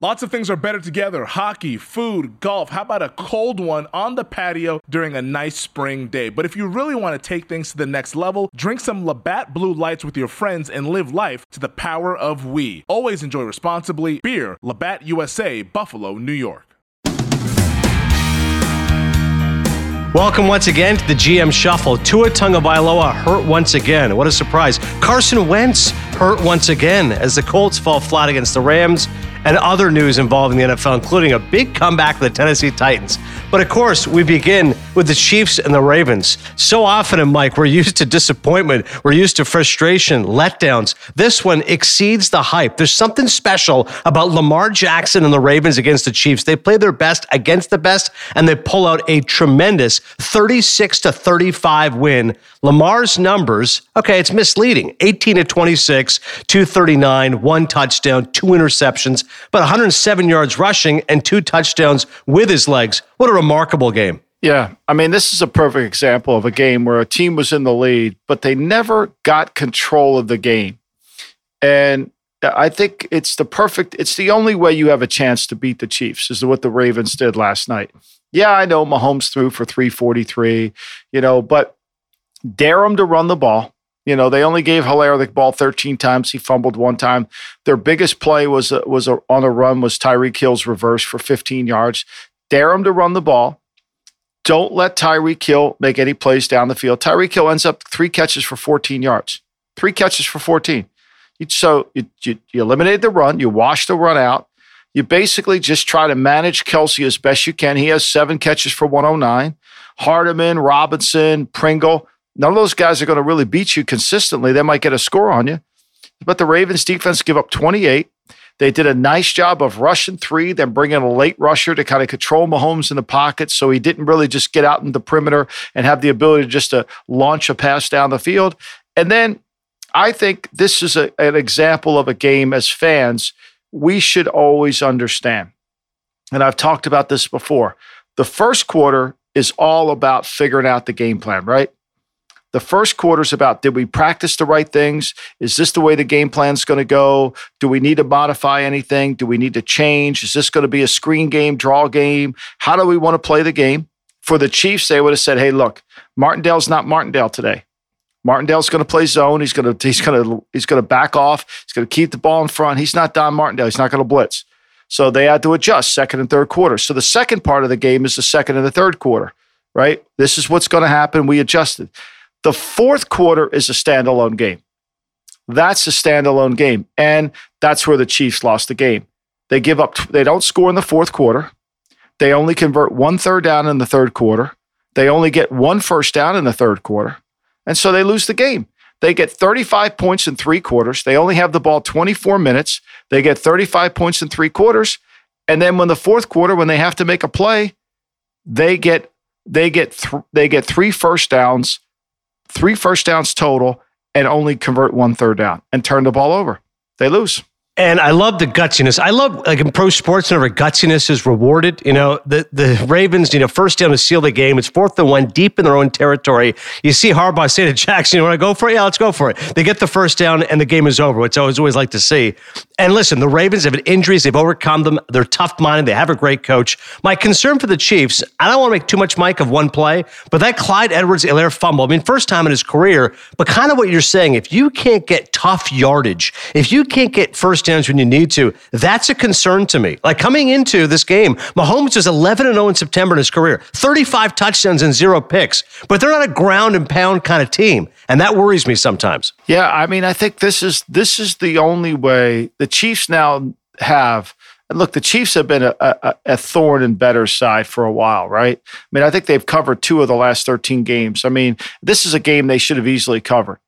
Lots of things are better together hockey, food, golf. How about a cold one on the patio during a nice spring day? But if you really want to take things to the next level, drink some Labatt Blue Lights with your friends and live life to the power of we. Always enjoy responsibly. Beer, Labatt USA, Buffalo, New York. Welcome once again to the GM Shuffle. Tua Tagovailoa hurt once again. What a surprise. Carson Wentz hurt once again as the Colts fall flat against the Rams and other news involving the NFL, including a big comeback for the Tennessee Titans. But of course, we begin with the Chiefs and the Ravens. So often in Mike, we're used to disappointment, we're used to frustration, letdowns. This one exceeds the hype. There's something special about Lamar Jackson and the Ravens against the Chiefs. They play their best against the best, and they pull out a tremendous 36 to 35 win. Lamar's numbers, okay, it's misleading 18 to 26, 239, one touchdown, two interceptions but 107 yards rushing and two touchdowns with his legs. What a remarkable game. Yeah. I mean, this is a perfect example of a game where a team was in the lead, but they never got control of the game. And I think it's the perfect, it's the only way you have a chance to beat the Chiefs, is what the Ravens did last night. Yeah, I know Mahomes threw for 343, you know, but dare him to run the ball. You know, they only gave Helaire the ball 13 times. He fumbled one time. Their biggest play was was a, on a run was Tyreek Hill's reverse for 15 yards. Dare him to run the ball. Don't let Tyreek Hill make any plays down the field. Tyreek Hill ends up three catches for 14 yards. Three catches for 14. So you, you, you the run. You washed the run out. You basically just try to manage Kelce as best you can. He has seven catches for 109. Hardman, Robinson, Pringle None of those guys are going to really beat you consistently. They might get a score on you. But the Ravens defense give up 28. They did a nice job of rushing three, then bringing a late rusher to kind of control Mahomes in the pocket. So he didn't really just get out in the perimeter and have the ability just to launch a pass down the field. And then I think this is a, an example of a game as fans we should always understand. And I've talked about this before. The first quarter is all about figuring out the game plan, right? The first quarter is about did we practice the right things? Is this the way the game plan is going to go? Do we need to modify anything? Do we need to change? Is this going to be a screen game, draw game? How do we want to play the game? For the Chiefs, they would have said, "Hey, look, Martindale's not Martindale today. Martindale's going to play zone. He's going to he's going to he's going to back off. He's going to keep the ball in front. He's not Don Martindale. He's not going to blitz." So they had to adjust second and third quarter. So the second part of the game is the second and the third quarter, right? This is what's going to happen. We adjusted. The fourth quarter is a standalone game. That's a standalone game. And that's where the Chiefs lost the game. They give up, they don't score in the fourth quarter. They only convert one third down in the third quarter. They only get one first down in the third quarter. And so they lose the game. They get 35 points in three quarters. They only have the ball 24 minutes. They get 35 points in three quarters. And then when the fourth quarter, when they have to make a play, they get they get th- they get three first downs three first downs total and only convert one third down and turn the ball over. They lose. And I love the gutsiness. I love like in pro sports, whenever gutsiness is rewarded. You know, the the Ravens, you know, first down to seal the game. It's fourth and one, deep in their own territory. You see Harbaugh say to Jackson, "You want to go for it? Yeah, let's go for it." They get the first down, and the game is over, which I always always like to see. And listen, the Ravens have had injuries; they've overcome them. They're tough minded. They have a great coach. My concern for the Chiefs, I don't want to make too much, Mike, of one play, but that Clyde Edwards-Helaire fumble. I mean, first time in his career, but kind of what you're saying. If you can't get tough yardage, if you can't get first downs when you need to. That's a concern to me. Like coming into this game, Mahomes was 11 and 0 in September in his career, 35 touchdowns and zero picks, but they're not a ground and pound kind of team, and that worries me sometimes. Yeah, I mean, I think this is this is the only way the Chiefs now have. And look, the Chiefs have been a, a, a, thorn in Bettor's side for a while, right? I mean, I think they've covered two of the last 13 games. I mean, this is a game they should have easily covered.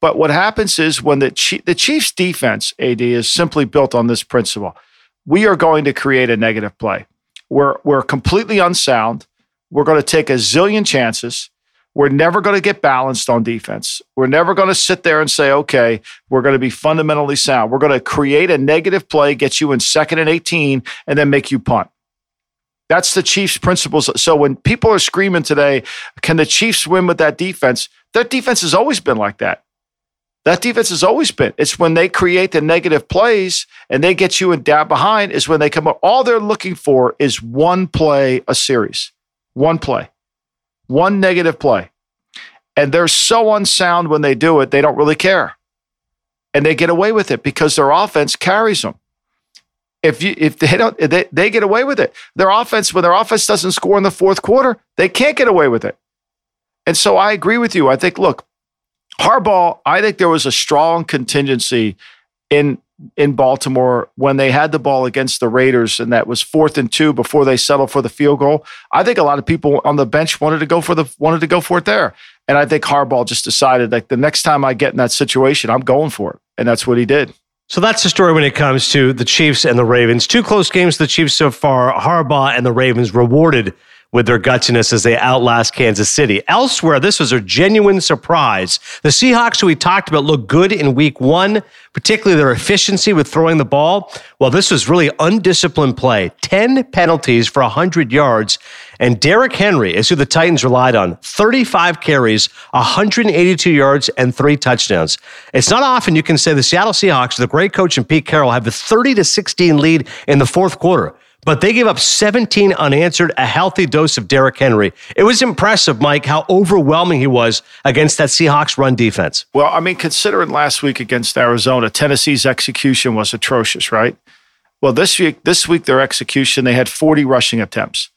But what happens is when the Chief, the Chiefs defense, AD, is simply built on this principle. We are going to create a negative play. We're, we're completely unsound. We're going to take a zillion chances. We're never going to get balanced on defense. We're never going to sit there and say, okay, we're going to be fundamentally sound. We're going to create a negative play, get you in second and 18, and then make you punt. That's the Chiefs' principles. So when people are screaming today, can the Chiefs win with that defense? That defense has always been like that. That defense has always been. It's when they create the negative plays and they get you in down behind is when they come up. All they're looking for is one play a series, one play, one negative play. And they're so unsound when they do it, they don't really care. And they get away with it because their offense carries them. If you if they don't they, they get away with it. Their offense, when their offense doesn't score in the fourth quarter, they can't get away with it. And so I agree with you. I think, look, Harbaugh, I think there was a strong contingency in in Baltimore when they had the ball against the Raiders, and that was fourth and two before they settled for the field goal. I think a lot of people on the bench wanted to go for the wanted to go for it there, and I think Harbaugh just decided like the next time I get in that situation, I'm going for it, and that's what he did. So that's the story when it comes to the Chiefs and the Ravens. Two close games the Chiefs so far. Harbaugh and the Ravens rewarded with their gutsiness as they outlast Kansas City. Elsewhere, this was a genuine surprise. The Seahawks, who we talked about, looked good in week one, particularly their efficiency with throwing the ball. Well, this was really undisciplined play 10 penalties for 100 yards. And Derrick Henry is who the Titans relied on 35 carries, 182 yards, and three touchdowns. It's not often you can say the Seattle Seahawks, with a great coach and Pete Carroll, have a 30 to 16 lead in the fourth quarter but they gave up 17 unanswered, a healthy dose of Derrick Henry. It was impressive, Mike, how overwhelming he was against that Seahawks run defense. Well, I mean, considering last week against Arizona, Tennessee's execution was atrocious, right? Well, this week, this week their execution, they had 40 rushing attempts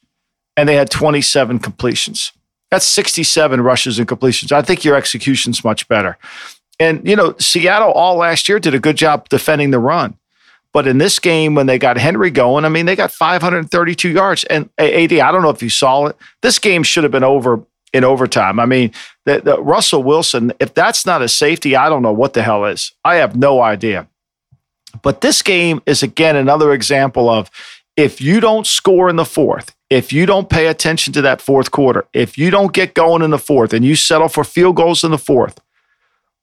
and they had 27 completions. That's 67 rushes and completions. I think your execution's much better. And, you know, Seattle all last year did a good job defending the run. But in this game, when they got Henry going, I mean, they got 532 yards. And AD, I don't know if you saw it. This game should have been over in overtime. I mean, the, the Russell Wilson, if that's not a safety, I don't know what the hell is. I have no idea. But this game is again another example of if you don't score in the fourth, if you don't pay attention to that fourth quarter, if you don't get going in the fourth and you settle for field goals in the fourth,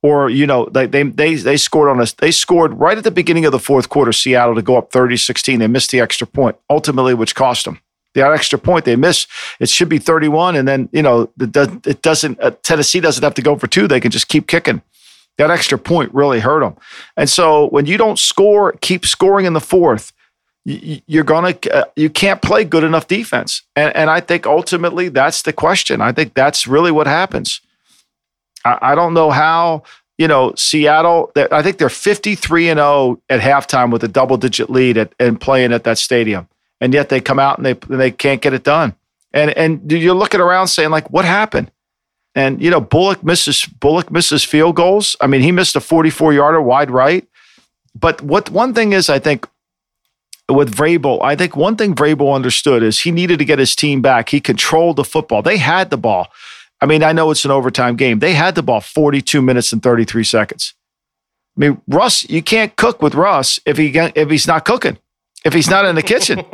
or you know they they they, they scored on us they scored right at the beginning of the fourth quarter seattle to go up 30-16 they missed the extra point ultimately which cost them. The extra point they miss it should be 31 and then you know it doesn't uh, tennessee doesn't have to go for two. They can just keep kicking. That extra point really hurt them and so when you don't score keep scoring in the fourth you're gonna uh, you can't play good enough defense. And and i think ultimately that's the question. I think that's really what happens I, I don't know how you know, Seattle, I think they're 53 and 0 at halftime with a double digit lead at, and playing at that stadium. And yet they come out and they they can't get it done. And and you're looking around saying like what happened? And you know, Bullock misses Bullock misses field goals. I mean, he missed a 44 yarder wide right. But what one thing is I think with Vrabel, I think one thing Vrabel understood is he needed to get his team back. He controlled the football. They had the ball. I mean, I know it's an overtime game. They had the ball 42 minutes and 33 seconds. I mean, Russ, you can't cook with Russ if he if he's not cooking, if he's not in the kitchen.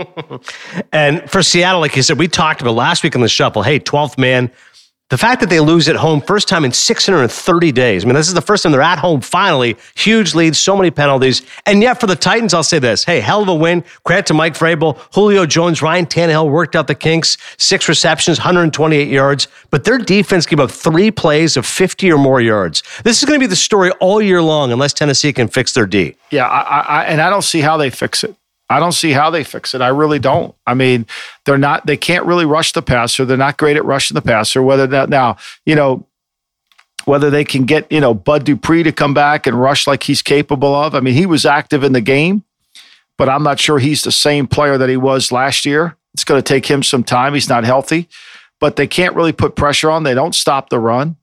and for Seattle, like you said, we talked about last week on the shuffle. Hey, 12th man, the fact that they lose at home, first time in 630 days. I mean, this is the first time they're at home finally. Huge lead, so many penalties. And yet for the Titans, I'll say this. Hey, hell of a win. Credit to Mike Vrabel, Julio Jones, Ryan Tannehill worked out the kinks. Six receptions, 128 yards. But their defense gave up three plays of 50 or more yards. This is going to be the story all year long unless Tennessee can fix their D. Yeah, I, I, and I don't see how they fix it. I don't see how they fix it. I really don't. I mean, they're not. They can't really rush the passer. They're not great at rushing the passer. Whether that now, you know, whether they can get you know Bud Dupree to come back and rush like he's capable of. I mean, he was active in the game, but I'm not sure he's the same player that he was last year. It's going to take him some time. He's not healthy, but they can't really put pressure on. They don't stop the run.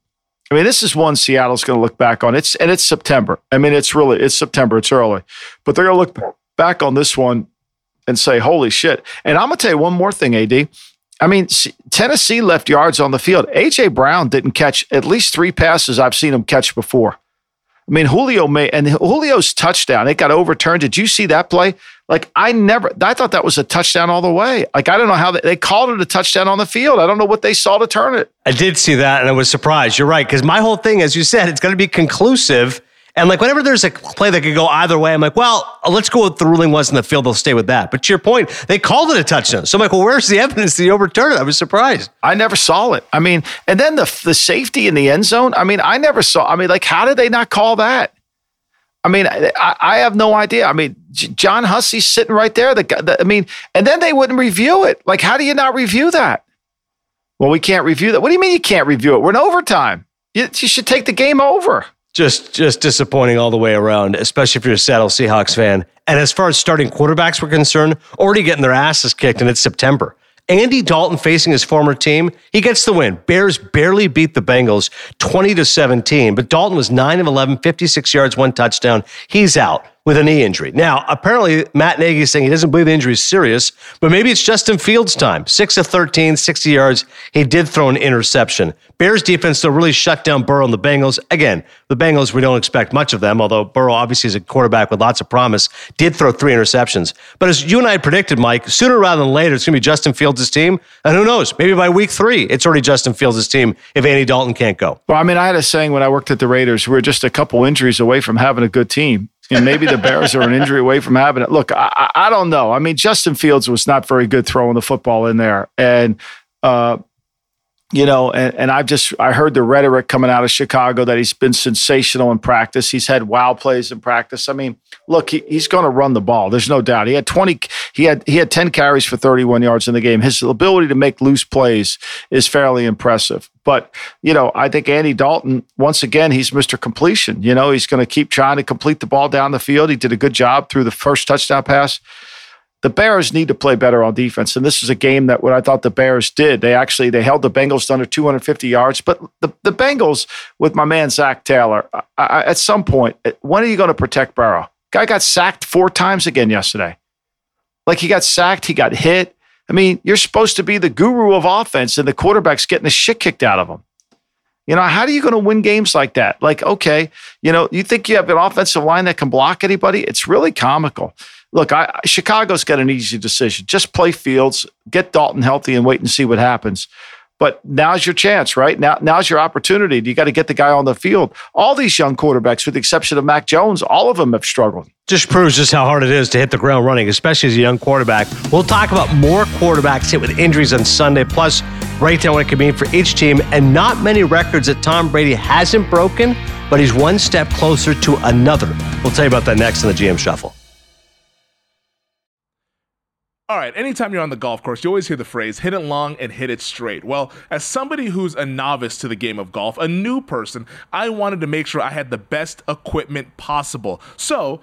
I mean, this is one Seattle's going to look back on. It's and it's September. I mean, it's really it's September. It's early, but they're going to look back on this one and say, holy shit. And I'm going to tell you one more thing, AD. I mean, Tennessee left yards on the field. A.J. Brown didn't catch at least three passes I've seen him catch before. I mean, Julio made, and Julio's touchdown, it got overturned. Did you see that play? Like, I never, I thought that was a touchdown all the way. Like, I don't know how they, they called it a touchdown on the field. I don't know what they saw to turn it. I did see that and I was surprised. You're right. Because my whole thing, as you said, it's going to be conclusive And like whenever there's a play that could go either way, I'm like, well, let's go with the ruling was in the field. They'll stay with that. But to your point, they called it a touchdown. So I'm like, well, where's the evidence that he overturned it? I was surprised. I never saw it. I mean, and then the the safety in the end zone. I mean, I never saw. I mean, like, how did they not call that? I mean, I, I have no idea. I mean, John Hussey's sitting right there. The, the, I mean, and then they wouldn't review it. Like, how do you not review that? Well, we can't review that. What do you mean you can't review it? We're in overtime. You, you should take the game over. Just, just disappointing all the way around, especially if you're a Seattle Seahawks fan. And as far as starting quarterbacks were concerned, already getting their asses kicked, and it's September. Andy Dalton facing his former team, he gets the win. Bears barely beat the Bengals 20 to 17, but Dalton was 9 of 11, 56 yards, one touchdown. He's out with a knee injury. Now, apparently, Matt Nagy is saying he doesn't believe the injury is serious, but maybe it's Justin Fields' time. 6 of 13, 60 yards. He did throw an interception. Bears defense still really shut down Burrow and the Bengals. Again, the Bengals, we don't expect much of them, although Burrow obviously is a quarterback with lots of promise, did throw three interceptions. But as you and I predicted, Mike, sooner rather than later, it's going to be Justin Fields' team. And who knows, maybe by week three, it's already Justin Fields' team if Andy Dalton can't go. Well, I mean, I had a saying when I worked at the Raiders, we we're just a couple injuries away from having a good team and maybe the Bears are an injury away from having it. Look, I, I, don't know. I mean, Justin Fields was not very good throwing the football in there, and uh, you know, and, and I've just I heard the rhetoric coming out of Chicago that he's been sensational in practice. He's had wow plays in practice. I mean, look, he, he's going to run the ball. There's no doubt. He had 20. He had he had 10 carries for 31 yards in the game. His ability to make loose plays is fairly impressive. But you know, I think Andy Dalton once again he's Mr. Completion. You know, he's going to keep trying to complete the ball down the field. He did a good job through the first touchdown pass the Bears need to play better on defense. And this is a game that what I thought the Bears did. They actually they held the Bengals to under 250 yards. But the, the Bengals with my man Zac Taylor, I, I, at some point, when are you going to protect Burrow? Guy got sacked four times again yesterday. Like he got sacked, he got hit. I mean, you're supposed to be the guru of offense, and the quarterback's getting the shit kicked out of him. You know, how are you going to win games like that? Like, okay, you know, you think you have an offensive line that can block anybody? It's really comical look, I, Chicago's got an easy decision. Just play Fields, get Dalton healthy, and wait and see what happens. But now's your chance, right? Now, now's your opportunity. You got to get the guy on the field. All these young quarterbacks, with the exception of Mac Jones, all of them have struggled. Just proves just how hard it is to hit the ground running, especially as a young quarterback. We'll talk about more quarterbacks hit with injuries on Sunday, plus break down what it could mean for each team, and not many records that Tom Brady hasn't broken, but he's one step closer to another. We'll tell you about that next in the GM Shuffle. All right, anytime you're on the golf course, you always hear the phrase hit it long and hit it straight. Well, as somebody who's a novice to the game of golf, a new person, I wanted to make sure I had the best equipment possible. So,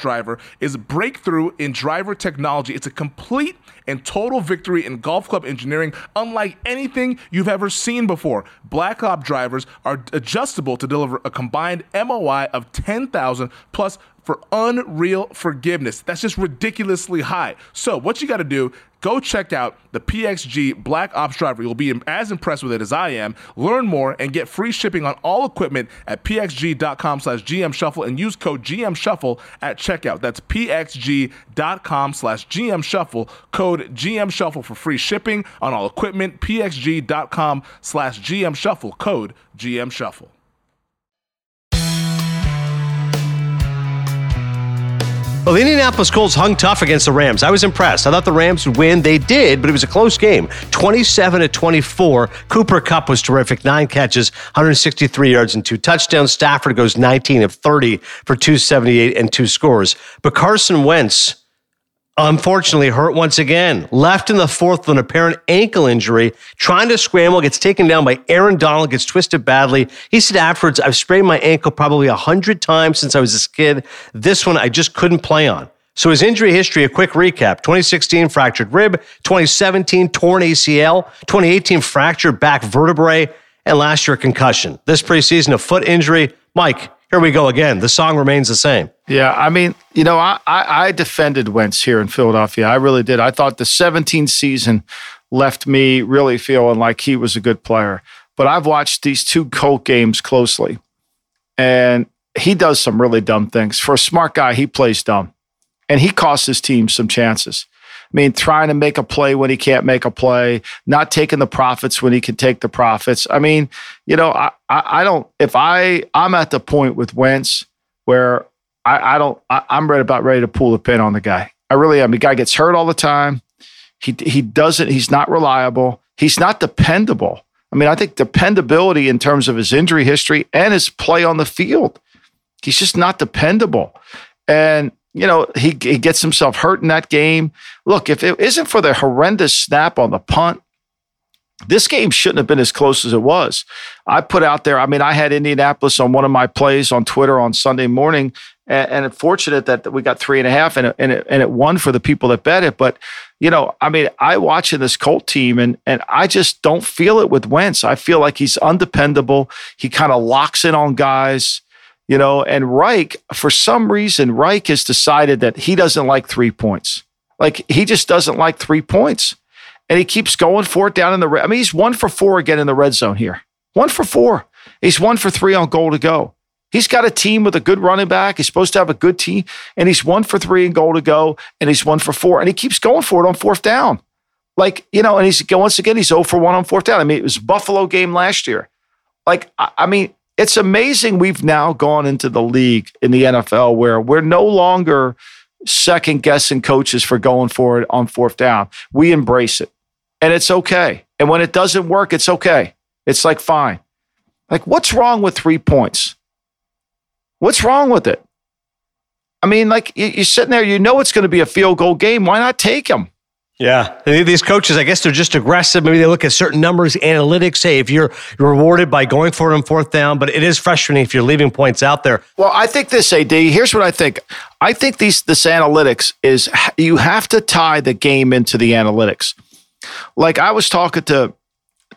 driver is a breakthrough in driver technology. It's a complete and total victory in golf club engineering, unlike anything you've ever seen before. Black Ops drivers are adjustable to deliver a combined MOI of 10,000 plus for unreal forgiveness. That's just ridiculously high. So, what you got to do, go check out the PXG Black Ops driver. You'll be as impressed with it as I am. Learn more and get free shipping on all equipment at pxg.com slash GM Shuffle and use code GM Shuffle at checkout. That's pxg.com slash GM Shuffle, code GM Shuffle for free shipping on all equipment. pxg.com slash GM Shuffle, code GM Shuffle. Well, the Indianapolis Colts hung tough against the Rams. I was impressed. I thought the Rams would win. They did, but it was a close game 27 to 24. Cooper Kupp was terrific. Nine catches, 163 yards, and two touchdowns. Stafford goes 19 of 30 for 278 and two scores. But Carson Wentz unfortunately hurt once again. Left in the fourth with an apparent ankle injury, trying to scramble, gets taken down by Aaron Donald, gets twisted badly. He said afterwards, I've sprained my ankle probably a hundred times since I was a kid. This one I just couldn't play on. So his injury history, a quick recap 2016 fractured rib, 2017 torn ACL, 2018 fractured back vertebrae, and last year concussion. This preseason, a foot injury. Mike, here we go again. The song remains the same. Yeah, I mean, you know, I, I, I defended Wentz here in Philadelphia. I really did. I thought the 17th season left me really feeling like he was a good player. But I've watched these two Colt games closely, and he does some really dumb things. For a smart guy, he plays dumb, and he costs his team some chances. I mean, trying to make a play when he can't make a play, not taking the profits when he can take the profits. I mean, you know, I, I, I don't, if I, I'm at the point with Wentz where I, I don't, I, I'm ready about ready to pull the pin on the guy. I really am. The guy gets hurt all the time. He, he doesn't, he's not reliable. He's not dependable. I mean, I think dependability in terms of his injury history and his play on the field, he's just not dependable. And you know, he, he gets himself hurt in that game. Look, if it isn't for the horrendous snap on the punt, this game shouldn't have been as close as it was. I put out there, I mean, I had Indianapolis on one of my plays on Twitter on Sunday morning, and, and fortunate that we got three and a half, and it, and, it, and it won for the people that bet it. But, you know, I mean, I watching this Colt team, and, and I just don't feel it with Wentz. I feel like he's undependable. He kind of locks in on guys you know, and Reich, for some reason, Reich has decided that he doesn't like three points. Like he just doesn't like three points. And he keeps going for it down in the red. I mean, he's one for four again in the red zone here. One for four. He's one for three on goal to go. He's got a team with a good running back. He's supposed to have a good team, and he's one for three and goal to go, and he's one for four, and he keeps going for it on fourth down. Like, you know, and he's once again, he's 0 for 1 on fourth down. I mean, it was Buffalo game last year. Like, I mean, it's amazing we've now gone into the league in the NFL where we're no longer second guessing coaches for going for it on fourth down. We embrace it and it's okay. And when it doesn't work, it's okay. It's like, fine. Like, what's wrong with three points? What's wrong with it? I mean, like, you're sitting there, you know it's going to be a field goal game. Why not take them? Yeah, these coaches, I guess they're just aggressive. Maybe they look at certain numbers, analytics. Say if you're rewarded by going for it on fourth down, but it is frustrating if you're leaving points out there. Well, I think this, AD. Here's what I think. I think these this analytics is you have to tie the game into the analytics. Like I was talking to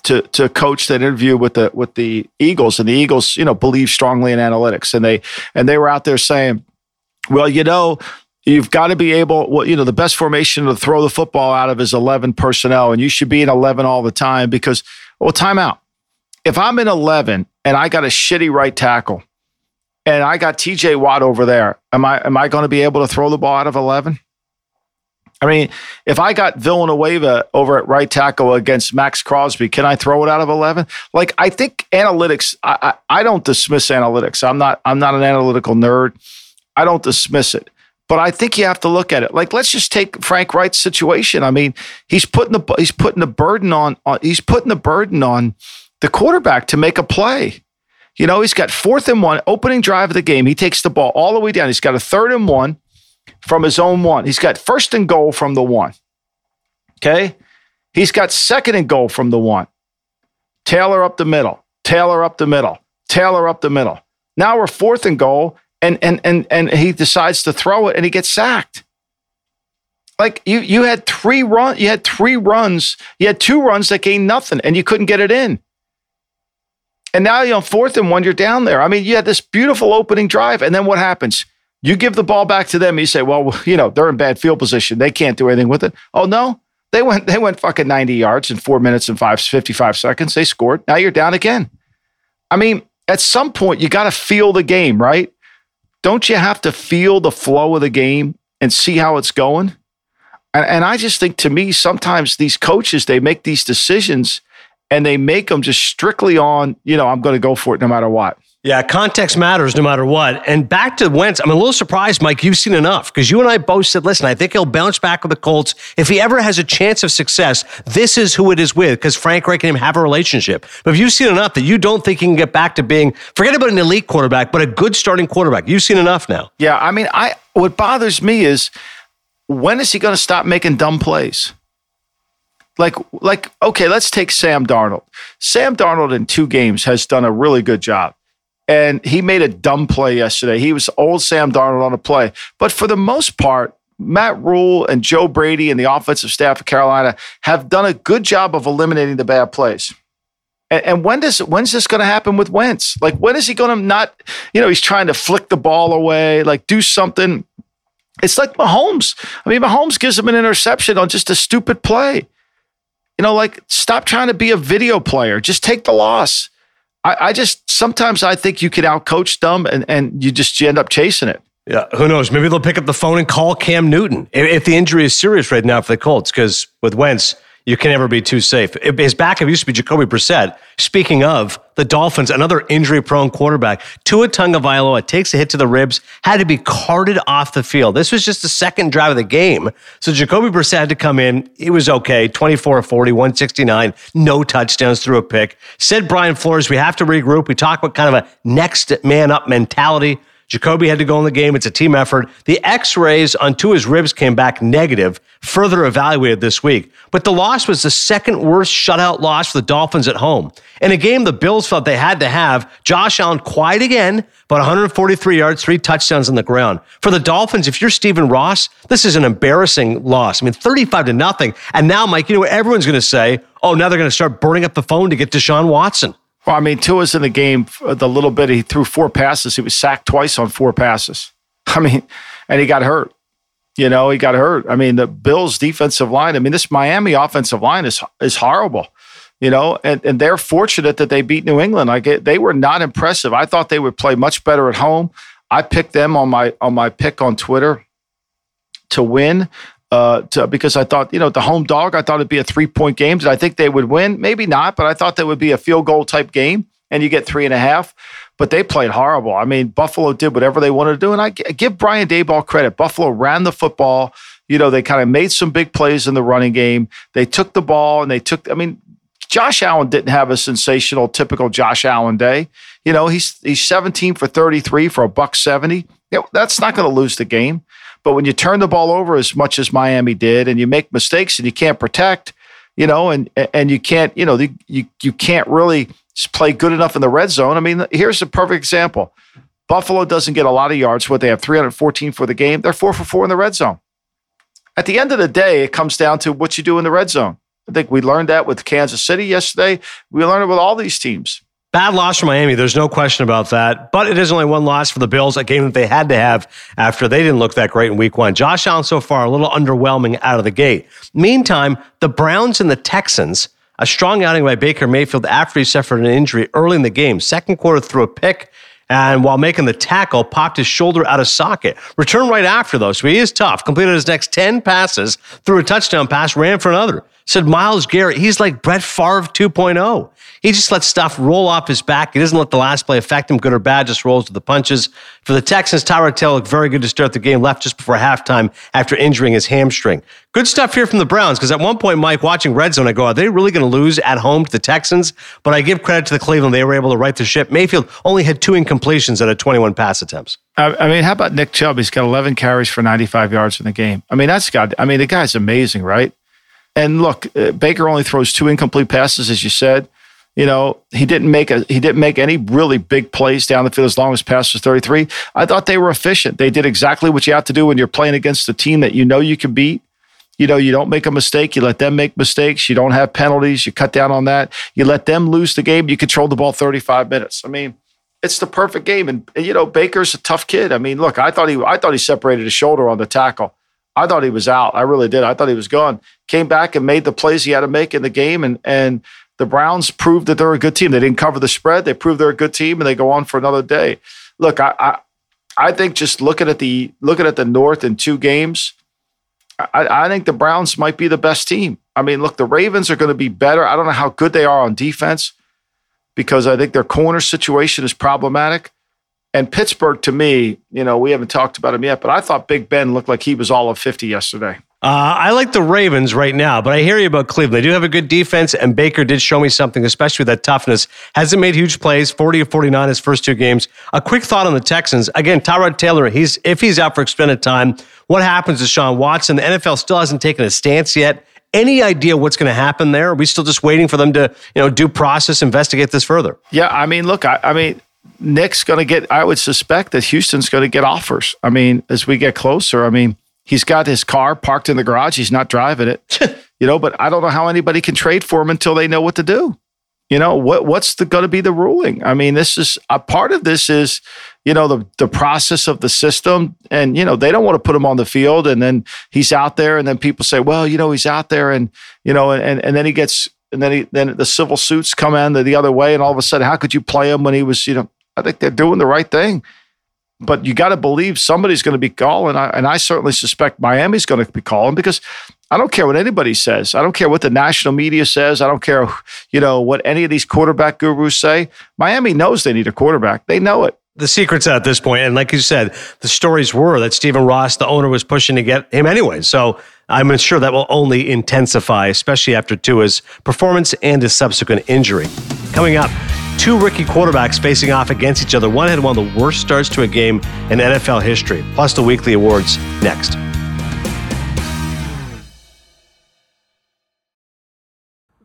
to to coach that interview with the with the Eagles, and the Eagles, you know, believe strongly in analytics, and they and they were out there saying, well, you know, You've got to be able, well, you know, the best formation to throw the football out of is 11 personnel, and you should be in 11 all the time because, well, timeout. If I'm in 11 and I got a shitty right tackle and I got TJ Watt over there, am I, am I going to be able to throw the ball out of 11? I mean, if I got Villanueva over at right tackle against Maxx Crosby, can I throw it out of 11? Like, I think analytics, I, I, I don't dismiss analytics. I'm not, I'm not an analytical nerd. I don't dismiss it. But I think you have to look at it. Like, let's just take Frank Reich's situation. I mean, he's putting the he's putting the burden on, on he's putting the burden on the quarterback to make a play. You know, he's got fourth and one, opening drive of the game. He takes the ball all the way down. He's got a third and one from his own one. He's got first and goal from the one. Okay. He's got second and goal from the one. Taylor up the middle. Taylor up the middle. Taylor up the middle. Now we're fourth and goal and and and and he decides to throw it and he gets sacked. Like you you had three run you had three runs, you had two runs that gained nothing and you couldn't get it in. And now you're on fourth and one, you're down there. I mean, you had this beautiful opening drive, and then what happens? You give the ball back to them. You say, well, you know, they're in bad field position. They can't do anything with it. Oh no, they went they went fucking 90 yards in four minutes and five 55 seconds. They scored. Now you're down again. I mean, at some point you got to feel the game, right? Don't you have to feel the flow of the game and see how it's going? And, and I just think to me, sometimes these coaches, they make these decisions and they make them just strictly on, you know, I'm going to go for it no matter what. Yeah, context matters no matter what. And back to Wentz, I'm a little surprised, Mike, you've seen enough because you and I both said, listen, I think he'll bounce back with the Colts. If he ever has a chance of success, this is who it is with because Frank Reich and him have a relationship. But if you've seen enough that you don't think he can get back to being, forget about an elite quarterback, but a good starting quarterback, you've seen enough now. Yeah, I mean, I what bothers me is when is he going to stop making dumb plays? like like okay let's take sam darnold sam darnold in two games has done a really good job and he made a dumb play yesterday. He was old Sam Darnold on a play. But for the most part, Matt Rhule and Joe Brady and the offensive staff of Carolina have done a good job of eliminating the bad plays. And, and when does when's this going to happen with Wentz? Like when is he going to not? You know, he's trying to flick the ball away, like do something. It's like Mahomes. I mean, Mahomes gives him an interception on just a stupid play. You know, like stop trying to be a video player. Just take the loss. I, I just sometimes I think you can outcoach them, and and you just you end up chasing it. Yeah, who knows? Maybe they'll pick up the phone and call Cam Newton if, if the injury is serious right now for the Colts. Because with Wentz, you can never be too safe. His backup used to be Jacoby Brissett. Speaking of the Dolphins, another injury-prone quarterback, Tua Tagovailoa takes a hit to the ribs, had to be carted off the field. This was just the second drive of the game, so Jacoby Brissett had to come in. He was okay, 24 40, 169, no touchdowns, through a pick. Said Brian Flores, we have to regroup. We talk about kind of a next man up mentality. Jacoby had to go in the game. It's a team effort. The x rays on Tua's ribs came back negative, further evaluated this week. But the loss was the second worst shutout loss for the Dolphins at home. In a game the Bills felt they had to have, Josh Allen quiet again, but 143 yards, three touchdowns on the ground. For the Dolphins, if you're Stephen Ross, this is an embarrassing loss. I mean, 35 to nothing. And now, Mike, you know what everyone's going to say? Oh, now they're going to start burning up the phone to get Deshaun Watson. Well, I mean, Tua's in the game uh, the little bit he threw four passes. He was sacked twice on four passes. I mean, and he got hurt. You know, he got hurt. I mean, the Bills' defensive line. I mean, this Miami offensive line is is horrible. You know, and, and they're fortunate that they beat New England. Like they were not impressive. I thought they would play much better at home. I picked them on my on my pick on Twitter to win uh, to, because I thought, you know, the home dog, I thought it'd be a three point game. Did I think they would win? Maybe not, but I thought that would be a field goal type game and you get three and a half. But they played horrible. I mean, Buffalo did whatever they wanted to do. And I give Brian Daboll credit. Buffalo ran the football. You know, they kind of made some big plays in the running game. They took the ball and they took, I mean, Josh Allen didn't have a sensational, typical Josh Allen day. You know, he's he's 17 for 33 for a buck 70. You know, that's not going to lose the game. But when you turn the ball over as much as Miami did, and you make mistakes and you can't protect, you know, and and you can't, you know, you you can't really play good enough in the red zone. I mean, here's a perfect example. Buffalo doesn't get a lot of yards. What they have 314 for the game. They're four for four in the red zone. At the end of the day, it comes down to what you do in the red zone. I think we learned that with Kansas City yesterday. We learned it with all these teams. Bad loss for Miami. There's no question about that. But it is only one loss for the Bills, a game that they had to have after they didn't look that great in week one. Josh Allen so far a little underwhelming out of the gate. Meantime, the Browns and the Texans, a strong outing by Baker Mayfield after he suffered an injury early in the game. Second quarter threw a pick. And while making the tackle, popped his shoulder out of socket. Returned right after, though, so he is tough. Completed his next 10 passes, threw a touchdown pass, ran for another. Said Myles Garrett, he's like Brett Favre 2.0. He just lets stuff roll off his back. He doesn't let the last play affect him, good or bad, just rolls with the punches. For the Texans, Tyrod Taylor looked very good to start the game, left just before halftime after injuring his hamstring. Good stuff here from the Browns, because at one point, Mike, watching Red Zone, I go, are they really going to lose at home to the Texans? But I give credit to the Cleveland. They were able to right the ship. Mayfield only had two incompletions out of 21 pass attempts. I mean, how about Nick Chubb? He's got 11 carries for 95 yards in the game. I mean, that's got, I mean, the guy's amazing, right? And look, uh, Baker only throws two incomplete passes, as you said. You know, he didn't make a he didn't make any really big plays down the field as long as pass was 33. I thought they were efficient. They did exactly what you have to do when you're playing against a team that you know you can beat. You know, you don't make a mistake, you let them make mistakes, you don't have penalties, you cut down on that. You let them lose the game, you control the ball 35 minutes. I mean, it's the perfect game. And, and you know, Baker's a tough kid. I mean, look, I thought he I thought he separated his shoulder on the tackle. I thought he was out. I really did. I thought he was gone. Came back and made the plays he had to make in the game and and the Browns proved that they're a good team. They didn't cover the spread. They proved they're a good team, and they go on for another day. Look, I, I, I think just looking at the looking at the North in two games, I, I think the Browns might be the best team. I mean, look, the Ravens are going to be better. I don't know how good they are on defense because I think their corner situation is problematic. And Pittsburgh, to me, you know, we haven't talked about him yet, but I thought Big Ben looked like he was all of 50 yesterday. Uh, I like the Ravens right now, but I hear you about Cleveland. They do have a good defense, and Baker did show me something, especially with that toughness. Hasn't made huge plays, 40 of 49 his first two games. A quick thought on the Texans. Again, Tyrod Taylor, he's if he's out for extended time, what happens to Sean Watson? The NFL still hasn't taken a stance yet. Any idea what's going to happen there? Are we still just waiting for them to, you know, do process, investigate this further? Yeah, I mean, look, I, I mean, Nick's going to get, I would suspect that Houston's going to get offers. I mean, as we get closer, I mean, He's got his car parked in the garage. He's not driving it, you know, but I don't know how anybody can trade for him until they know what to do. You know what? What's going to be the ruling? I mean, this is a part of this is, you know, the the process of the system, and you know they don't want to put him on the field, and then he's out there, and then people say, well, you know, he's out there, and you know, and and then he gets, and then he then the civil suits come in the, the other way, and all of a sudden, how could you play him when he was, you know, I think they're doing the right thing but you got to believe somebody's going to be calling. And I certainly suspect Miami's going to be calling because I don't care what anybody says. I don't care what the national media says. I don't care, you know, what any of these quarterback gurus say. Miami knows they need a quarterback. They know it. The secret's at this point, and like you said, the stories were that Stephen Ross, the owner, was pushing to get him anyway. So I'm sure that will only intensify, especially after Tua's performance and his subsequent injury. Coming up, two rookie quarterbacks facing off against each other. One had one of the worst starts to a game in NFL history, plus the weekly awards next.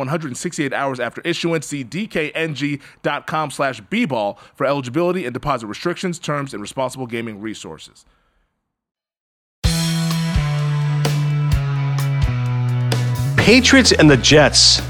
168 hours after issuance. See dkng.com slash bball for eligibility and deposit restrictions, terms, and responsible gaming resources. Patriots and the Jets.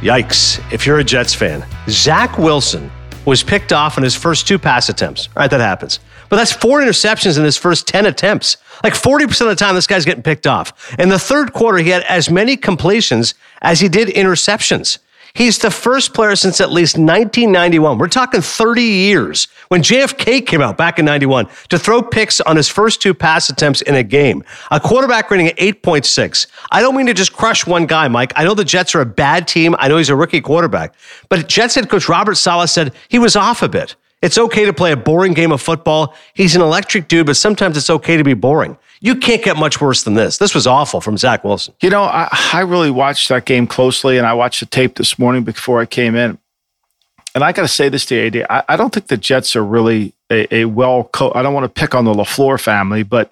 Yikes, if you're a Jets fan. Zach Wilson was picked off in his first two pass attempts. All right, that happens. But that's four interceptions in his first 10 attempts. Like 40% of the time, this guy's getting picked off. In the third quarter, he had as many completions as he did interceptions. He's the first player since at least 1991. We're talking 30 years when JFK came out back in 91 to throw picks on his first two pass attempts in a game. A quarterback rating at 8.6. I don't mean to just crush one guy, Mike. I know the Jets are a bad team. I know he's a rookie quarterback. But Jets head coach Robert Saleh said he was off a bit. It's okay to play a boring game of football. He's an electric dude, but sometimes it's okay to be boring. You can't get much worse than this. This was awful from Zach Wilson. You know, I, I really watched that game closely, and I watched the tape this morning before I came in. And I got to say this to AD. I, I, don't think the Jets are really a, a well. I don't want to pick on the LaFleur family, but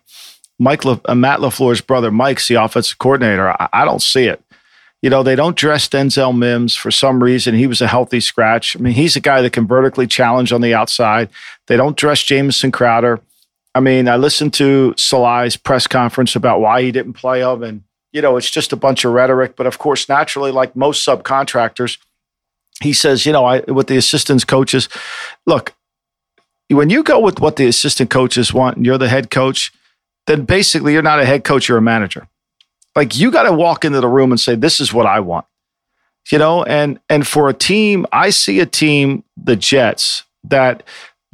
Mike, Le, uh, Matt LaFleur's brother, Mike's the offensive coordinator. I, I don't see it you know, they don't dress Denzel Mims for some reason. He was a healthy scratch. I mean, he's a guy that can vertically challenge on the outside. They don't dress Jamison Crowder. I mean, I listened to Saleh's press conference about why he didn't play him, and you know, it's just a bunch of rhetoric. But of course, naturally, like most subcontractors, he says, you know, I with the assistants coaches, look, when you go with what the assistant coaches want and you're the head coach, then basically you're not a head coach, you're a manager. Like you got to walk into the room and say, "This is what I want." You know, and and for a team, I see a team, the Jets, that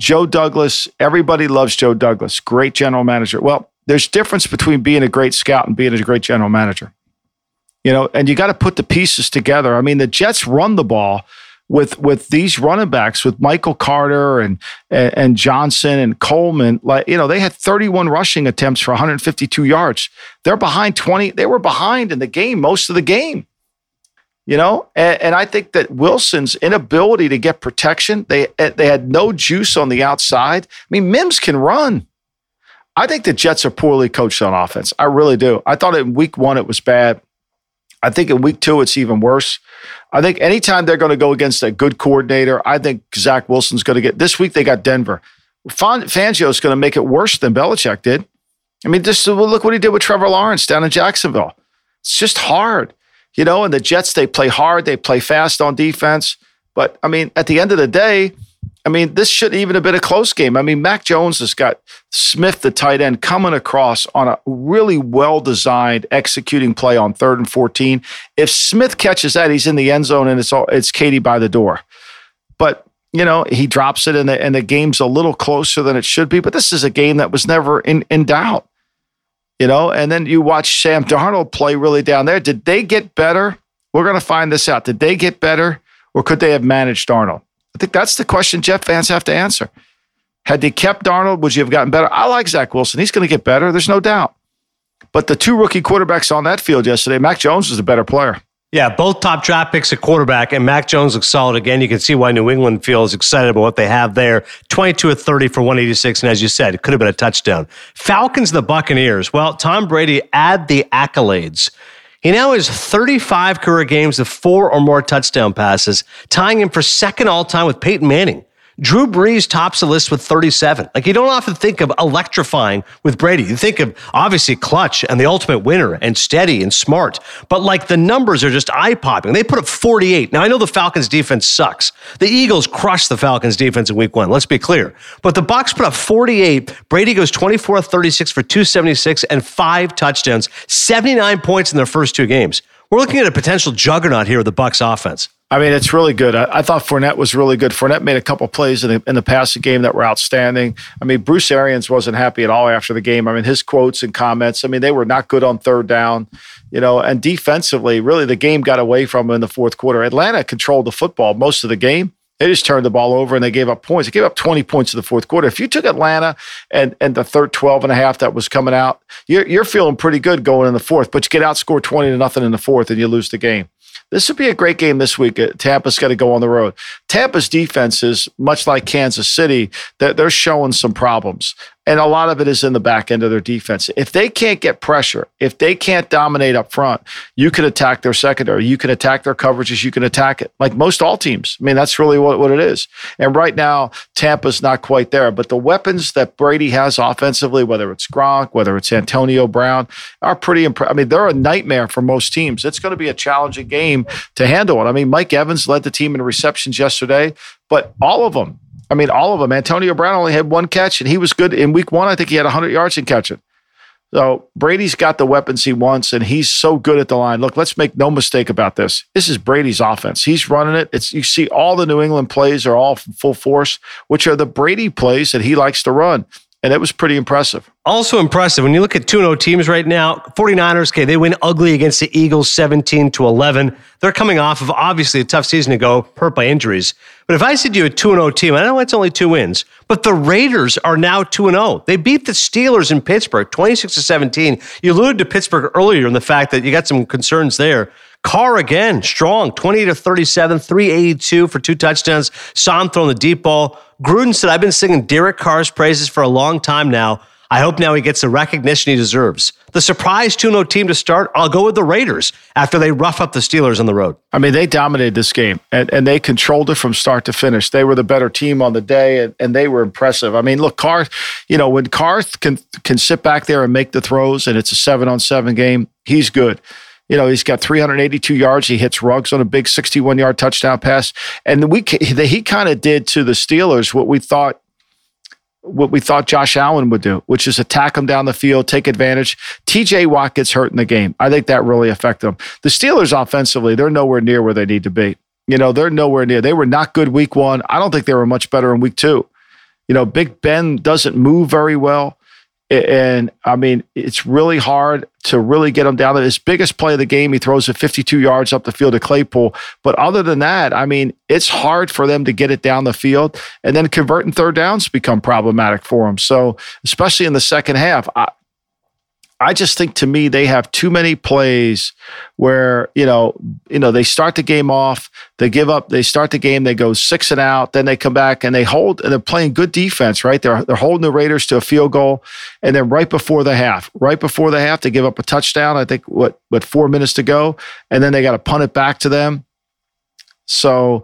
Joe Douglas, everybody loves Joe Douglas, great general manager. Well, there's difference between being a great scout and being a great general manager. You know, and you got to put the pieces together. I mean, the Jets run the ball with with these running backs with Michael Carter and, and, Johnson and Coleman like you know they had 31 rushing attempts for 152 yards they're behind 20 they were behind in the game most of the game you know and, and I think that Wilson's inability to get protection they eh, they had no juice on the outside I mean Mims can run I think the Jets are poorly coached on offense I really do I thought in week 1 it was bad I think in week 2 it's even worse I think anytime they're going to go against a good coordinator, I think Zach Wilson's going to get. This week they got Denver. Fangio is going to make it worse than Belichick did. I mean, just look what he did with Trevor Lawrence down in Jacksonville. It's just hard. You know, and the Jets, they play hard, they play fast on defense. But I mean, at the end of the day, I mean, this shouldn't even have been a close game. I mean, Mac Jones has got Smith, the tight end, coming across on a really well designed executing play on third and 14. If Smith catches that, he's in the end zone and it's all, it's Katie by the door. But you know, he drops it and the, and the game's a little closer than it should be. But this is a game that was never in, in doubt, you know. And then you watch Sam Darnold play really down there. Did they get better? We're going to find this out. Did they get better or could they have managed Darnold? I think that's the question Jet fans have to answer. Had they kept Darnold, would you have gotten better? I like Zach Wilson. He's going to get better. There's no doubt. But the two rookie quarterbacks on that field yesterday, Mac Jones was a better player. Yeah, both top draft picks at quarterback, and Mac Jones looks solid again. You can see why New England feels excited about what they have there. 22 of 30 for 186, and as you said, it could have been a touchdown. Falcons, the Buccaneers. Well, Tom Brady, add the accolades. He now has 35 career games of four or more touchdown passes, tying him for second all time with Peyton Manning. Drew Brees tops the list with 37. Like you don't often think of electrifying with Brady. You think of obviously clutch and the ultimate winner and steady and smart, but like the numbers are just eye popping. They put up 48. Now I know the Falcons defense sucks. The Eagles crushed the Falcons defense in week one. Let's be clear. But the Bucs put up 48. Brady goes 24 36 for 276 and five touchdowns, 79 points in their first two games. We're looking at a potential juggernaut here with the Bucs offense. I mean, it's really good. I, I, thought Fournette was really good. Fournette made a couple plays in the, in the passing game that were outstanding. I mean, Bruce Arians wasn't happy at all after the game. I mean, his quotes and comments, I mean, they were not good on third down, you know, and defensively, really, the game got away from them in the fourth quarter. Atlanta controlled the football most of the game. They just turned the ball over and they gave up points. They gave up 20 points in the fourth quarter. If you took Atlanta and, and the third 12 and a half that was coming out, you're, you're feeling pretty good going in the fourth, but you get outscored 20 to nothing in the fourth and you lose the game. This would be a great game this week. Uh, Tampa's got to go on the road. Tampa's defense is much like Kansas City. They're, they're showing some problems. And a lot of it is in the back end of their defense. If they can't get pressure, if they can't dominate up front, you can attack their secondary. You can attack their coverages. You can attack it like most all teams. I mean, that's really what, what it is. And right now, Tampa's not quite there. But the weapons that Brady has offensively, whether it's Gronk, whether it's Antonio Brown, are pretty impressive. I mean, they're a nightmare for most teams. It's going to be a challenging game to handle it. I mean, Mike Evans led the team in receptions yesterday, but all of them, I mean, all of them. Antonio Brown only had one catch, and he was good in week one. I think he had 100 yards in catching. So Brady's got the weapons he wants, and he's so good at the line. Look, let's make no mistake about this. This is Brady's offense. He's running it. It's you see all the New England plays are all full force, which are the Brady plays that he likes to run and it was pretty impressive. Also impressive when you look at 2-0 teams right now. 49ers, okay, they win ugly against the Eagles 17 to 11. They're coming off of obviously a tough season to go, hurt by injuries. But if I said you a 2-0 team, I know it's only two wins, but the Raiders are now 2-0. They beat the Steelers in Pittsburgh 26 to 17. You alluded to Pittsburgh earlier in the fact that you got some concerns there. Carr again, strong, 20 to 37, 382 for two touchdowns. Saw throwing the deep ball. Gruden said, I've been singing Derek Carr's praises for a long time now. I hope now he gets the recognition he deserves. The surprise 2 0 team to start, I'll go with the Raiders after they rough up the Steelers on the road. I mean, they dominated this game and, and they controlled it from start to finish. They were the better team on the day and, and they were impressive. I mean, look, Carr, you know, when Carr can, can sit back there and make the throws and it's a seven on seven game, he's good. You know, he's got 382 yards. He hits Ruggs on a big 61 yard touchdown pass. And we he kind of did to the Steelers what we thought what we thought Josh Allen would do, which is attack him down the field, take advantage. TJ Watt gets hurt in the game. I think that really affected them. The Steelers offensively, they're nowhere near where they need to be. You know, they're nowhere near. They were not good week one. I don't think they were much better in week two. You know, Big Ben doesn't move very well. And I mean, it's really hard to really get him down there. His biggest play of the game, he throws it 52 yards up the field to Claypool. But other than that, I mean, it's hard for them to get it down the field. And then converting third downs become problematic for them. So, especially in the second half, I, I just think to me they have too many plays where you know you know they start the game off they give up they start the game they go six and out then they come back and they hold and they're playing good defense right they're they're holding the Raiders to a field goal and then right before the half right before the half they give up a touchdown I think what what 4 minutes to go and then they got to punt it back to them so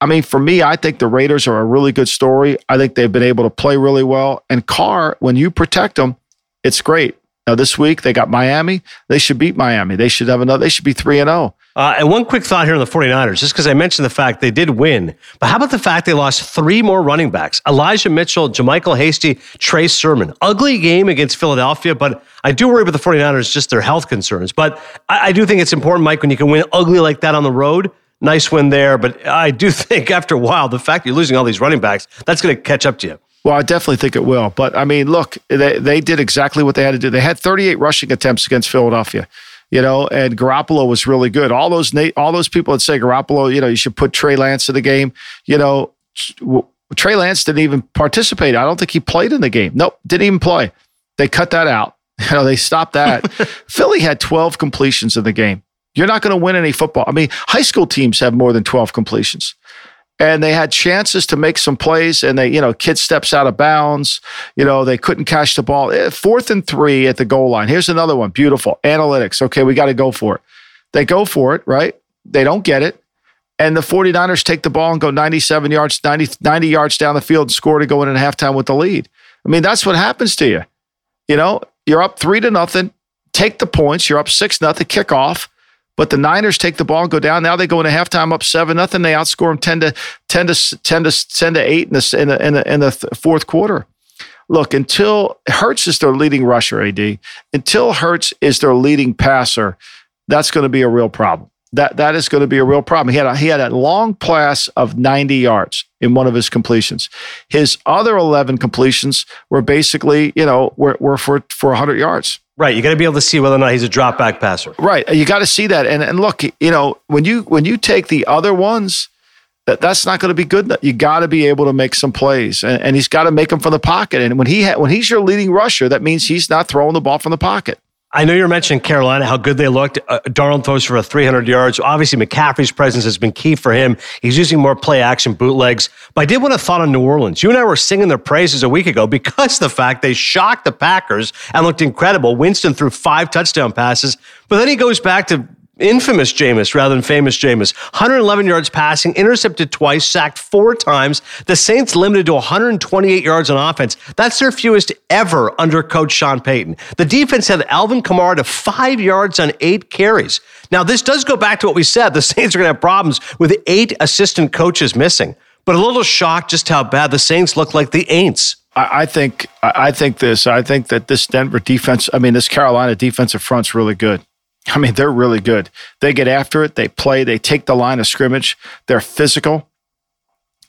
I mean, for me, I think the Raiders are a really good story. I think they've been able to play really well. And Carr, when you protect them, it's great. Now this week they got Miami. They should beat Miami. They should have another. They should be three and zero. Oh. Uh, and one quick thought here on the 49ers, just because I mentioned the fact they did win, but how about the fact they lost three more running backs? Elijah Mitchell, JaMycal Hasty, Trey Sermon. Ugly game against Philadelphia, but I do worry about the 49ers, just their health concerns. But I, I do think it's important, Mike, when you can win ugly like that on the road. Nice win there. But I do think after a while, the fact you're losing all these running backs, that's going to catch up to you. Well, I definitely think it will. But I mean, look, they, they did exactly what they had to do. They had 38 rushing attempts against Philadelphia, you know, and Garoppolo was really good. All those all those people that say Garoppolo, you know, you should put Trey Lance in the game, you know, Trey Lance didn't even participate. I don't think he played in the game. Nope, didn't even play. They cut that out. You know, they stopped that. Philly had 12 completions in the game. You're not going to win any football. I mean, high school teams have more than 12 completions and they had chances to make some plays and they you know kid steps out of bounds. You know they couldn't catch the ball. Eh, fourth and three at the goal line. Here's another one. Beautiful. Analytics. Okay we got to go for it. They go for it right? They don't get it. And the 49ers take the ball and go 97 yards 90, 90 yards down the field and score to go in at halftime with the lead. I mean that's what happens to you. You know you're up three to nothing. Take the points. You're up six nothing kick off but the Niners take the ball and go down. Now they go into halftime up seven nothing. They outscore them ten to ten to ten to ten to eight in the in the in the, in the fourth quarter. Look, until Hurts is their leading rusher, AD, until Hurts is their leading passer, that's going to be a real problem. That that is going to be a real problem. He had a, he had a long pass of 90 yards in one of his completions. His other 11 completions were basically, you know, were, were for for 100 yards. Right. You got to be able to see whether or not he's a drop back passer. Right. You got to see that. And and look, you know, when you when you take the other ones, that that's not going to be good. You got to be able to make some plays, and, and he's got to make them from the pocket. And when he ha- when he's your leading rusher, that means he's not throwing the ball from the pocket. I know you're mentioning Carolina, how good they looked. Uh, Darnold throws for a 300 yards. Obviously, McCaffrey's presence has been key for him. He's using more play action bootlegs. But I did want to thought on New Orleans. You and I were singing their praises a week ago because the fact they shocked the Packers and looked incredible. Winston threw five touchdown passes, but then he goes back to infamous Jameis rather than famous Jameis. 111 yards passing, intercepted twice, sacked four times. The Saints limited to 128 yards on offense. That's their fewest ever under coach Sean Payton. The defense had Alvin Kamara to five yards on eight carries. Now, this does go back to what we said. The Saints are going to have problems with eight assistant coaches missing. But a little shocked just how bad the Saints look like the Aints. I think I think this. I think that this Denver defense. I mean, this Carolina defensive front's really good. I mean, they're really good. They get after it, they play, they take the line of scrimmage, they're physical.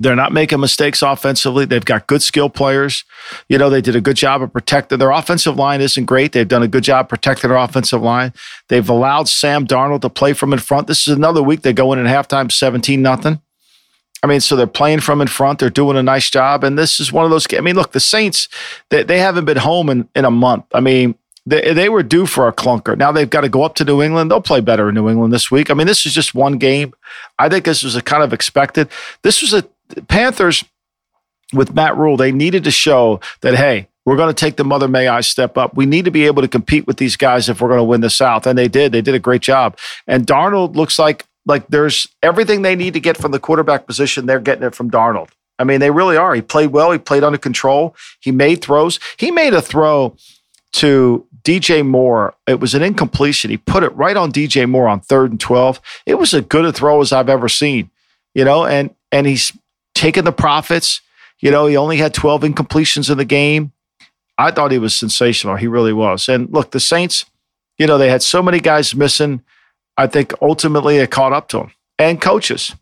They're not making mistakes offensively. They've got good skill players. You know, they did a good job of protecting their offensive line isn't great. They've done a good job protecting their offensive line. They've allowed Sam Darnold to play from in front. This is another week they go in at halftime 17 nothing. I mean, so they're playing from in front. They're doing a nice job. And this is one of those. I mean, look, the Saints, they, they haven't been home in, in a month. I mean, they, they were due for a clunker. Now they've got to go up to New England. They'll play better in New England this week. I mean, this is just one game. I think this was a kind of expected. This was a Panthers with Matt Rhule. They needed to show that, hey, we're going to take the Mother May I step up. We need to be able to compete with these guys if we're going to win the South. And they did. They did a great job. And Darnold looks like like there's everything they need to get from the quarterback position. They're getting it from Darnold. I mean, they really are. He played well. He played under control. He made throws. He made a throw to DJ Moore. It was an incompletion. He put it right on DJ Moore on third and 12. It was as good a throw as I've ever seen, you know, and, and he's taken the profits. You know, he only had 12 incompletions in the game. I thought he was sensational. He really was. And look, the Saints, you know, they had so many guys missing. I think ultimately it caught up to them and coaches.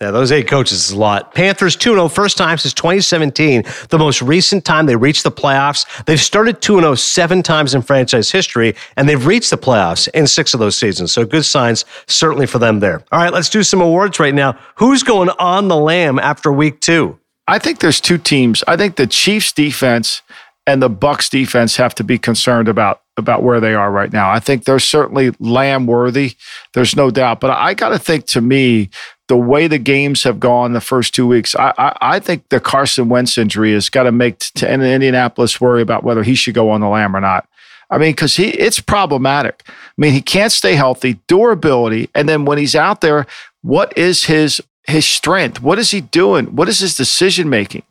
Yeah, those eight coaches is a lot. Panthers 2 0, first time since 2017, the most recent time they reached the playoffs. They've started 2 0 seven times in franchise history, and they've reached the playoffs in six of those seasons. So good signs, certainly for them there. All right, let's do some awards right now. Who's going on the lamb after week two? I think there's two teams. I think the Chiefs defense and the Bucs defense have to be concerned about about where they are right now. I think they're certainly lamb worthy. There's no doubt. But I got to think to me, the way the games have gone the first two weeks, I, I, I think the Carson Wentz injury has got to make to Indianapolis worry about whether he should go on the lamb or not. I mean, because he it's problematic. I mean, he can't stay healthy, durability, and then when he's out there, what is his his strength? What is he doing? What is his decision making?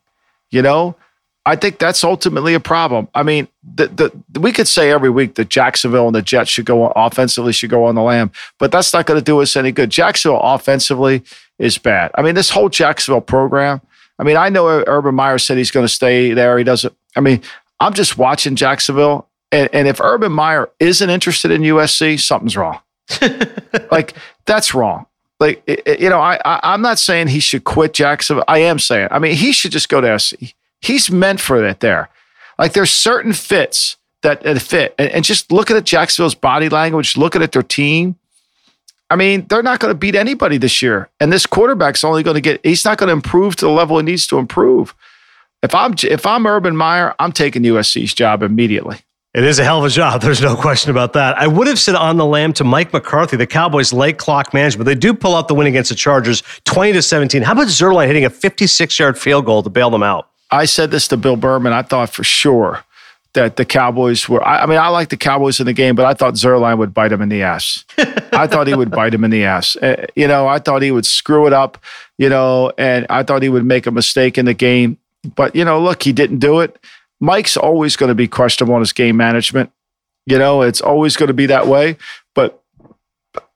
You know, I think that's ultimately a problem. I mean, the, the, we could say every week that Jacksonville and the Jets should go offensively should go on the lamb, but that's not going to do us any good. Jacksonville offensively is bad. I mean, this whole Jacksonville program. I mean, I know Urban Meyer said he's going to stay there. He doesn't. I mean, I'm just watching Jacksonville, and, and if Urban Meyer isn't interested in USC, something's wrong. like that's wrong. Like you know, I, I I'm not saying he should quit Jacksonville. I am saying. I mean, he should just go to SC. He's meant for it there. Like there's certain fits that, fit, and, just looking at Jacksonville's body language, looking at their team. I mean, they're not going to beat anybody this year, and this quarterback's only going to get. He's not going to improve to the level he needs to improve. If I'm if I'm Urban Meyer, I'm taking USC's job immediately. It is a hell of a job. There's no question about that. I would have said on the lamb to Mike McCarthy, the Cowboys' late clock management. They do pull out the win against the Chargers, 20 to 17. How about Zuerlein hitting a 56 yard field goal to bail them out? I said this to Bill Berman. I thought for sure that the Cowboys were. I, I mean, I like the Cowboys in the game, but I thought Zuerlein would bite him in the ass. I thought he would bite him in the ass. Uh, you know, I thought he would screw it up. You know, and I thought he would make a mistake in the game. But you know, look, he didn't do it. Mike's always going to be questionable on his game management. You know, it's always going to be that way. But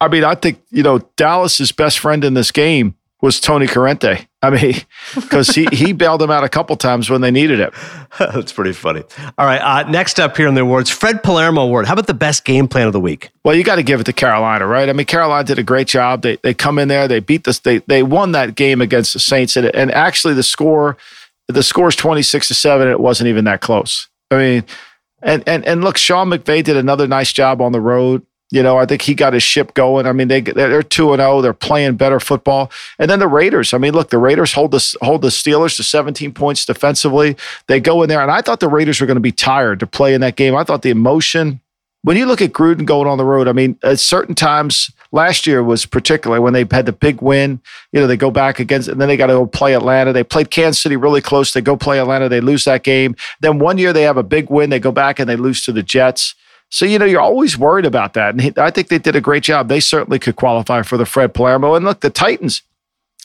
I mean, I think, you know, Dallas's best friend in this game was Tony Corrente. I mean, because he, he bailed them out a couple times when they needed it. That's pretty funny. All right. Uh, next up here in the awards, Fred Palermo Award. How about the best game plan of the week? Well, you got to give it to Carolina, right? I mean, Carolina did a great job. They, they come in there, they beat this, they, they won that game against the Saints. And, and actually, the score, the score's 26 to 7 it wasn't even that close i mean and and and look sean mcvay did another nice job on the road you know i think he got his ship going i mean they they're 2 and 0 they're playing better football and then the raiders i mean look the raiders hold the hold the steelers to 17 points defensively they go in there and i thought the raiders were going to be tired to play in that game i thought the emotion when you look at Gruden going on the road, I mean, at certain times last year was particularly when they had the big win. You know, they go back against, and then they got to go play Atlanta. They played Kansas City really close. They go play Atlanta. They lose that game. Then one year they have a big win. They go back and they lose to the Jets. So, you know, you're always worried about that. And I think they did a great job. They certainly could qualify for the Fred Palermo. And look, the Titans,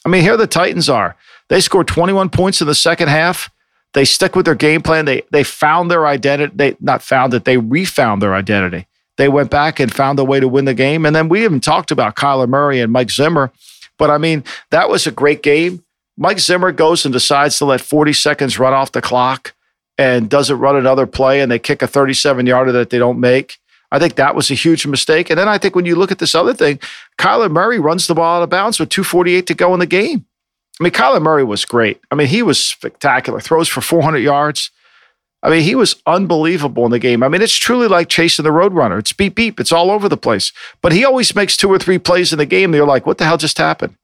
I mean, here the Titans are. They scored 21 points in the second half. They stick with their game plan. They they found their identity. They not found it. They refound their identity. They went back and found a way to win the game. And then we even talked about Kyler Murray and Mike Zimmer. But I mean, that was a great game. Mike Zimmer goes and decides to let 40 seconds run off the clock and doesn't run another play, and they kick a 37 yarder that they don't make. I think that was a huge mistake. And then I think when you look at this other thing, Kyler Murray runs the ball out of bounds with 248 to go in the game. I mean, Kyler Murray was great. I mean, he was spectacular. Throws for 400 yards. I mean, he was unbelievable in the game. I mean, it's truly like chasing the Roadrunner. It's beep beep. It's all over the place. But he always makes two or three plays in the game. They're like, what the hell just happened?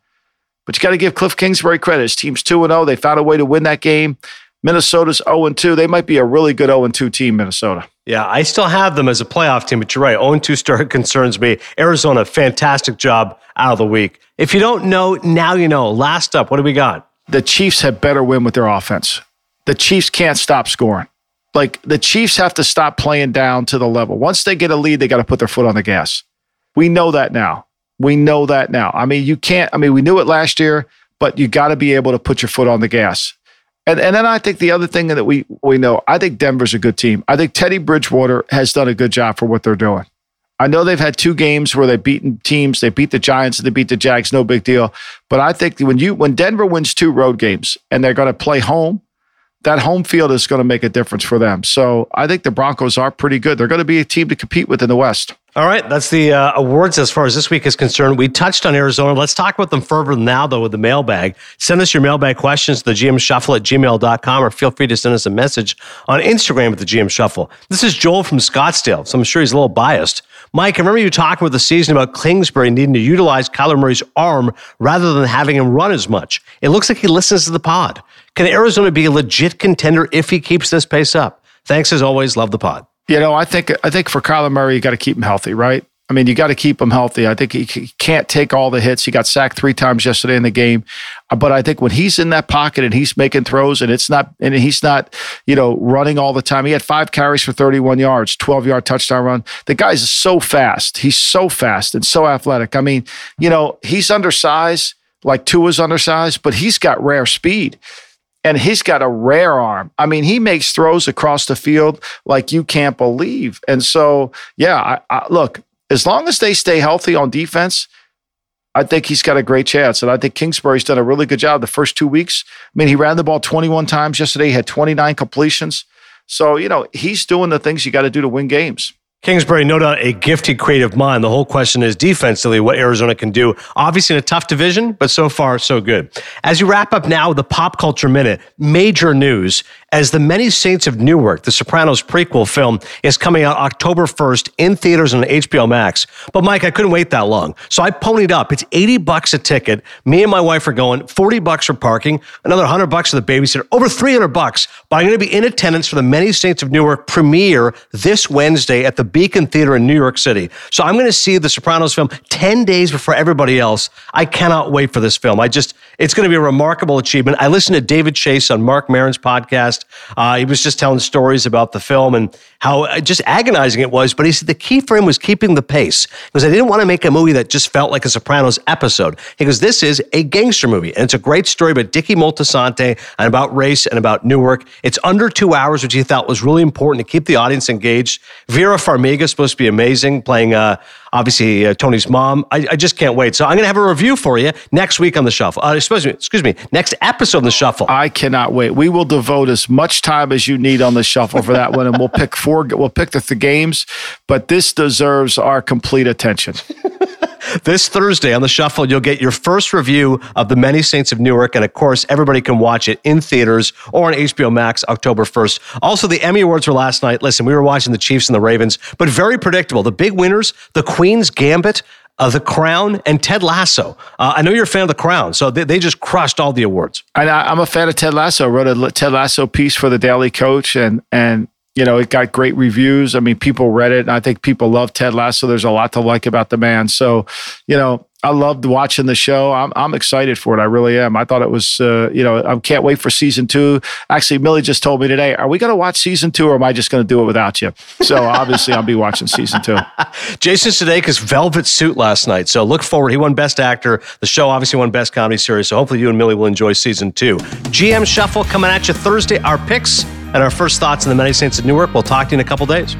But you got to give Cliff Kingsbury credit. His team's 2 0. They found a way to win that game. Minnesota's 0 2. They might be a really good 0 2 team, Minnesota. Yeah, I still have them as a playoff team, but you're right. 0 2 start concerns me. Arizona, fantastic job out of the week. If you don't know, now you know. Last up, what do we got? The Chiefs have better win with their offense. The Chiefs can't stop scoring. Like the Chiefs have to stop playing down to the level. Once they get a lead, they got to put their foot on the gas. We know that now. We know that now. I mean, you can't, I mean, we knew it last year, but you got to be able to put your foot on the gas. And, and then I think the other thing that we we know, I think Denver's a good team. I think Teddy Bridgewater has done a good job for what they're doing. I know they've had two games where they've beaten teams. They beat the Giants and they beat the Jags, no big deal. But I think when you when Denver wins two road games and they're going to play home that home field is going to make a difference for them. So I think the Broncos are pretty good. They're going to be a team to compete with in the West. All right, that's the uh, awards as far as this week is concerned. We touched on Arizona. Let's talk about them further now, though, with the mailbag. Send us your mailbag questions to the GM Shuffle at gmail.com or feel free to send us a message on Instagram at the GM Shuffle. This is Joel from Scottsdale, so I'm sure he's a little biased. Mike, I remember you talking with the season about Kingsbury needing to utilize Kyler Murray's arm rather than having him run as much. It looks like he listens to the pod. Can Arizona be a legit contender if he keeps this pace up? Thanks as always. Love the pod. You know, I think I think for Kyler Murray, you got to keep him healthy, right? I mean, you got to keep him healthy. I think he, can't take all the hits. He got sacked three times yesterday in the game, uh, but I think when he's in that pocket and he's making throws and it's not and he's not, you know, running all the time. He had five carries for 31 yards, 12 yard touchdown run. The guy's so fast. He's so fast and so athletic. I mean, you know, he's undersized, like Tua's undersized, but he's got rare speed. And he's got a rare arm. I mean, he makes throws across the field like you can't believe. And so, yeah, I, I, look, as long as they stay healthy on defense, I think he's got a great chance. And I think Kingsbury's done a really good job the first two weeks. I mean, he ran the ball 21 times yesterday, he had 29 completions. So, you know, he's doing the things you got to do to win games. Kingsbury, no doubt a gifted creative mind. The whole question is defensively what Arizona can do. Obviously in a tough division, but so far so good. As you wrap up now the pop culture minute, major news as the Many Saints of Newark, the Sopranos prequel film, is coming out October 1st in theaters and on HBO Max. But Mike, I couldn't wait that long. So I ponied up. It's 80 bucks a ticket. Me and my wife are going, 40 bucks for parking, another 100 bucks for the babysitter, over 300 bucks. But I'm going to be in attendance for the Many Saints of Newark premiere this Wednesday at the Beacon Theater in New York City. So I'm going to see the Sopranos film 10 days before everybody else. I cannot wait for this film. I just, it's going to be a remarkable achievement. I listened to David Chase on Marc Maron's podcast. Uh, he was just telling stories about the film and how uh, just agonizing it was. But he said the key for him was keeping the pace because I didn't want to make a movie that just felt like a Sopranos episode. He goes, This is a gangster movie. And it's a great story about Dickie Moltisanti and about race and about Newark. It's under two hours, which he thought was really important to keep the audience engaged. Vera Farmiga is supposed to be amazing, playing uh, obviously uh, Tony's mom. I, I, just can't wait. So I'm going to have a review for you next week on the shuffle. Uh, excuse me, excuse me, next episode on the shuffle. I cannot wait. We will devote as much time as you need on the shuffle for that one, and we'll pick four. We'll pick the, the games, but this deserves our complete attention. this Thursday on the Shuffle, you'll get your first review of The Many Saints of Newark. And of course, everybody can watch it in theaters or on HBO Max October 1st. Also, the Emmy Awards were last night. Listen, we were watching the Chiefs and the Ravens, but very predictable. The big winners, The Queen's Gambit, uh, The Crown, and Ted Lasso. Uh, I know you're a fan of The Crown, so they, they just crushed all the awards. And I, am a fan of Ted Lasso. I wrote a Ted Lasso piece for the Daily Coach, and and you know, it got great reviews. I mean, people read it, and I think people love Ted Lasso. There's a lot to like about the man. So, you know, I loved watching the show. I'm I'm excited for it. I really am. I thought it was, uh, you know, I can't wait for season two. Actually, Millie just told me today, are we going to watch season two, or am I just going to do it without you? So obviously, I'll be watching season two. Jason Sudeikis' Velvet Suit last night. So look forward. He won Best Actor. The show obviously won Best Comedy Series. So hopefully, you and Millie will enjoy season two. GM Shuffle coming at you Thursday. Our picks and our first thoughts on the Many Saints of Newark. We'll talk to you in a couple days.